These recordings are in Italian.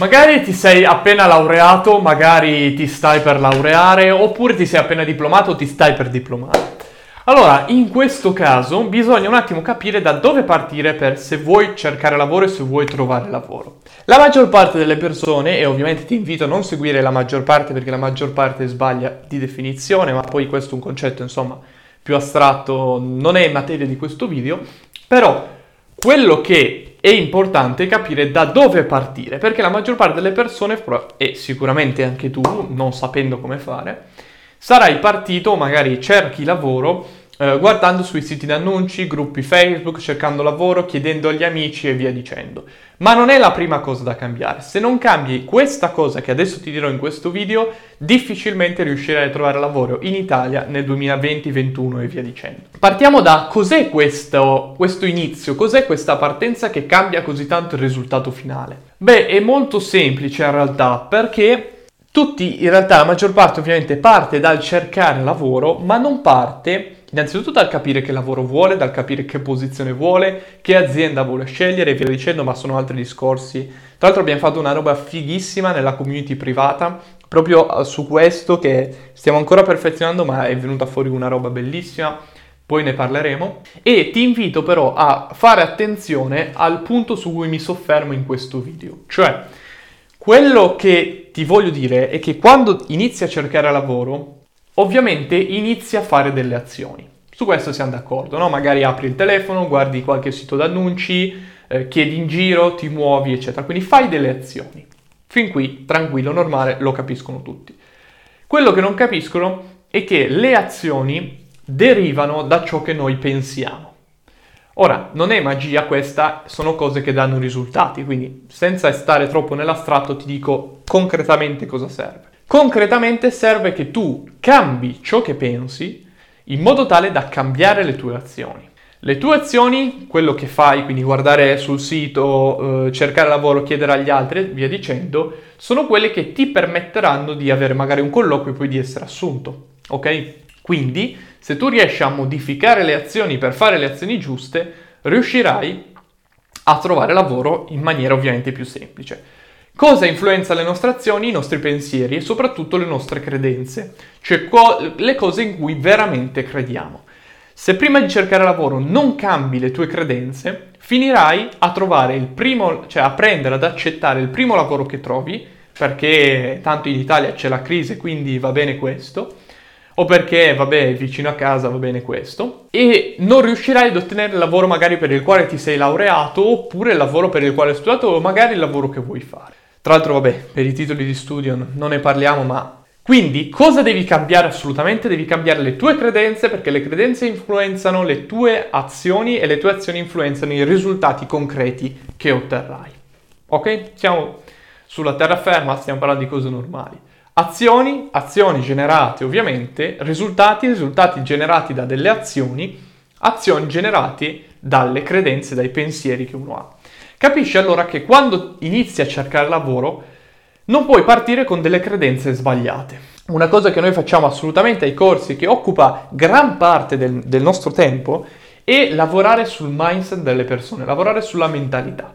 Magari ti sei appena laureato, magari ti stai per laureare, oppure ti sei appena diplomato o ti stai per diplomare. Allora, in questo caso bisogna un attimo capire da dove partire per se vuoi cercare lavoro e se vuoi trovare lavoro. La maggior parte delle persone, e ovviamente ti invito a non seguire la maggior parte perché la maggior parte sbaglia di definizione, ma poi questo è un concetto insomma più astratto, non è materia di questo video, però quello che è importante capire da dove partire, perché la maggior parte delle persone, e sicuramente anche tu, non sapendo come fare, sarai partito, magari cerchi lavoro eh, guardando sui siti di annunci, gruppi Facebook, cercando lavoro, chiedendo agli amici e via dicendo. Ma non è la prima cosa da cambiare. Se non cambi questa cosa che adesso ti dirò in questo video, difficilmente riuscirai a trovare lavoro in Italia nel 2020-2021 e via dicendo. Partiamo da cos'è questo, questo inizio, cos'è questa partenza che cambia così tanto il risultato finale? Beh, è molto semplice in realtà perché tutti, in realtà la maggior parte ovviamente parte dal cercare lavoro, ma non parte innanzitutto dal capire che lavoro vuole, dal capire che posizione vuole, che azienda vuole scegliere e via dicendo, ma sono altri discorsi. Tra l'altro abbiamo fatto una roba fighissima nella community privata proprio eh, su questo che stiamo ancora perfezionando, ma è venuta fuori una roba bellissima. Poi ne parleremo. E ti invito però a fare attenzione al punto su cui mi soffermo in questo video. Cioè, quello che ti voglio dire è che quando inizi a cercare lavoro, ovviamente inizi a fare delle azioni. Su questo siamo d'accordo, no? Magari apri il telefono, guardi qualche sito d'annunci, eh, chiedi in giro, ti muovi, eccetera. Quindi fai delle azioni. Fin qui, tranquillo, normale, lo capiscono tutti. Quello che non capiscono è che le azioni derivano da ciò che noi pensiamo. Ora, non è magia questa, sono cose che danno risultati, quindi senza stare troppo nell'astratto ti dico concretamente cosa serve. Concretamente serve che tu cambi ciò che pensi in modo tale da cambiare le tue azioni. Le tue azioni, quello che fai, quindi guardare sul sito, eh, cercare lavoro, chiedere agli altri via dicendo, sono quelle che ti permetteranno di avere magari un colloquio e poi di essere assunto. Ok? Quindi, se tu riesci a modificare le azioni per fare le azioni giuste, riuscirai a trovare lavoro in maniera ovviamente più semplice. Cosa influenza le nostre azioni, i nostri pensieri e soprattutto le nostre credenze, cioè co- le cose in cui veramente crediamo. Se prima di cercare lavoro non cambi le tue credenze, finirai a trovare il primo, cioè a prendere, ad accettare il primo lavoro che trovi, perché tanto in Italia c'è la crisi, quindi va bene questo, o perché, vabbè, vicino a casa va bene questo, e non riuscirai ad ottenere il lavoro magari per il quale ti sei laureato, oppure il lavoro per il quale hai studiato, o magari il lavoro che vuoi fare. Tra l'altro, vabbè, per i titoli di studio non ne parliamo, ma... Quindi, cosa devi cambiare assolutamente? Devi cambiare le tue credenze, perché le credenze influenzano le tue azioni e le tue azioni influenzano i risultati concreti che otterrai. Ok? Siamo sulla terraferma, stiamo parlando di cose normali. Azioni, azioni generate ovviamente, risultati, risultati generati da delle azioni, azioni generate dalle credenze, dai pensieri che uno ha. Capisci allora che quando inizi a cercare lavoro non puoi partire con delle credenze sbagliate. Una cosa che noi facciamo assolutamente ai corsi, che occupa gran parte del, del nostro tempo, è lavorare sul mindset delle persone, lavorare sulla mentalità.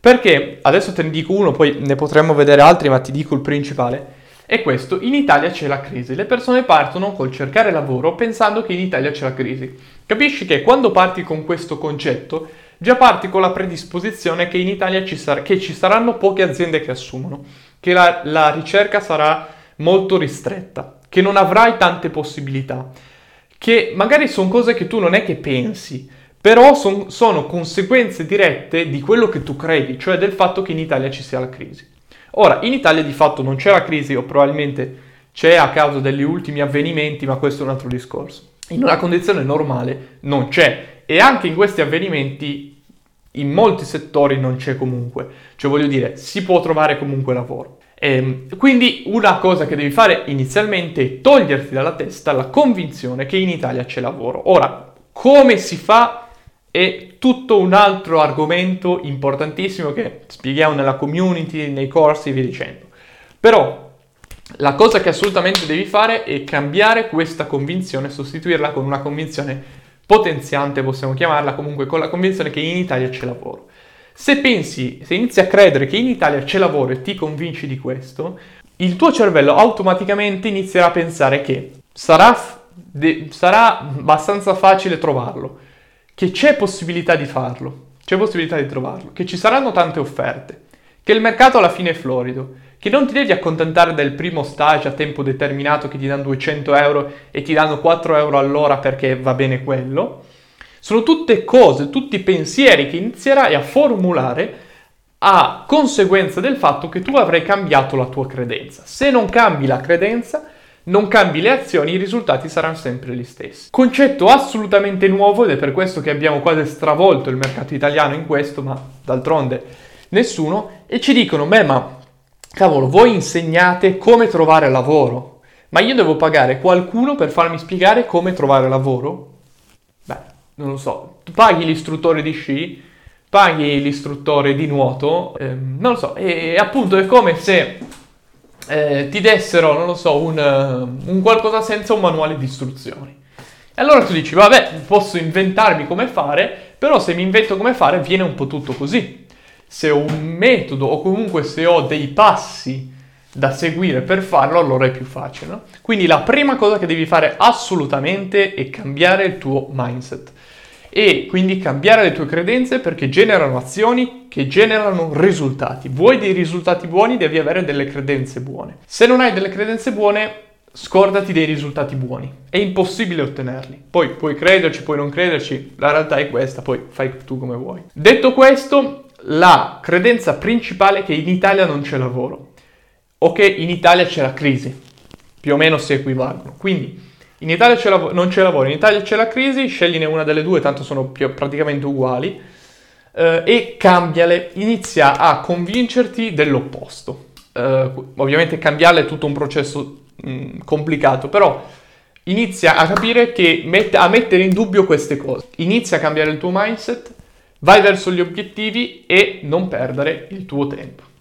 Perché, adesso te ne dico uno, poi ne potremmo vedere altri, ma ti dico il principale, è questo, in Italia c'è la crisi, le persone partono col cercare lavoro pensando che in Italia c'è la crisi. Capisci che quando parti con questo concetto, già parti con la predisposizione che in Italia ci, sar- che ci saranno poche aziende che assumono, che la, la ricerca sarà molto ristretta, che non avrai tante possibilità, che magari sono cose che tu non è che pensi, però son, sono conseguenze dirette di quello che tu credi, cioè del fatto che in Italia ci sia la crisi. Ora, in Italia di fatto non c'è la crisi o probabilmente c'è a causa degli ultimi avvenimenti, ma questo è un altro discorso. In una condizione normale non c'è e anche in questi avvenimenti in molti settori non c'è comunque, cioè voglio dire, si può trovare comunque lavoro. E, ehm, quindi una cosa che devi fare inizialmente è toglierti dalla testa la convinzione che in Italia c'è lavoro. Ora, come si fa è tutto un altro argomento importantissimo che spieghiamo nella community, nei corsi e via dicendo. Però la cosa che assolutamente devi fare è cambiare questa convinzione, sostituirla con una convinzione potenziante, possiamo chiamarla, comunque con la convinzione che in Italia c'è lavoro. Se pensi, se inizi a credere che in Italia c'è lavoro e ti convinci di questo, il tuo cervello automaticamente inizierà a pensare che sarà, de- sarà abbastanza facile trovarlo, che c'è possibilità di farlo, c'è possibilità di trovarlo, che ci saranno tante offerte, che il mercato alla fine è florido, che non ti devi accontentare del primo stage a tempo determinato che ti danno 200 euro e ti danno 4 euro all'ora perché va bene quello. Sono tutte cose, tutti pensieri che inizierai a formulare a conseguenza del fatto che tu avrai cambiato la tua credenza. Se non cambi la credenza, non cambi le azioni, i risultati saranno sempre gli stessi. Concetto assolutamente nuovo ed è per questo che abbiamo quasi stravolto il mercato italiano in questo, ma d'altronde nessuno, e ci dicono, beh ma cavolo, voi insegnate come trovare lavoro, ma io devo pagare qualcuno per farmi spiegare come trovare lavoro? Beh, non lo so, tu paghi l'istruttore di sci, paghi l'istruttore di nuoto, ehm, non lo so, e, appunto è come se eh, ti dessero, non lo so, un, uh, un, qualcosa senza un manuale di istruzioni. E allora tu dici, vabbè, posso inventarmi come fare, però se mi invento come fare viene un po' tutto così. Se ho un metodo o comunque se ho dei passi da seguire per farlo, allora è più facile. No? Quindi la prima cosa che devi fare assolutamente è cambiare il tuo mindset e quindi cambiare le tue credenze perché generano azioni che generano risultati. Vuoi dei risultati buoni, devi avere delle credenze buone. Se non hai delle credenze buone, scordati dei risultati buoni. È impossibile ottenerli. Poi puoi crederci, puoi non crederci, la realtà è questa, poi fai tu come vuoi. Detto questo, la credenza principale è che in Italia non c'è lavoro o che in Italia c'è la crisi. Più o meno si equivalgono. Quindi in Italia c'è lav- non c'è lavoro, in Italia c'è la crisi, scegliene una delle due, tanto sono più, praticamente uguali, eh, e cambiale, inizia a convincerti dell'opposto. Eh, ovviamente cambiarle è tutto un processo mh, complicato, però inizia a capire che mette, a mettere in dubbio queste cose. Inizia a cambiare il tuo mindset, vai verso gli obiettivi e non perdere il tuo tempo.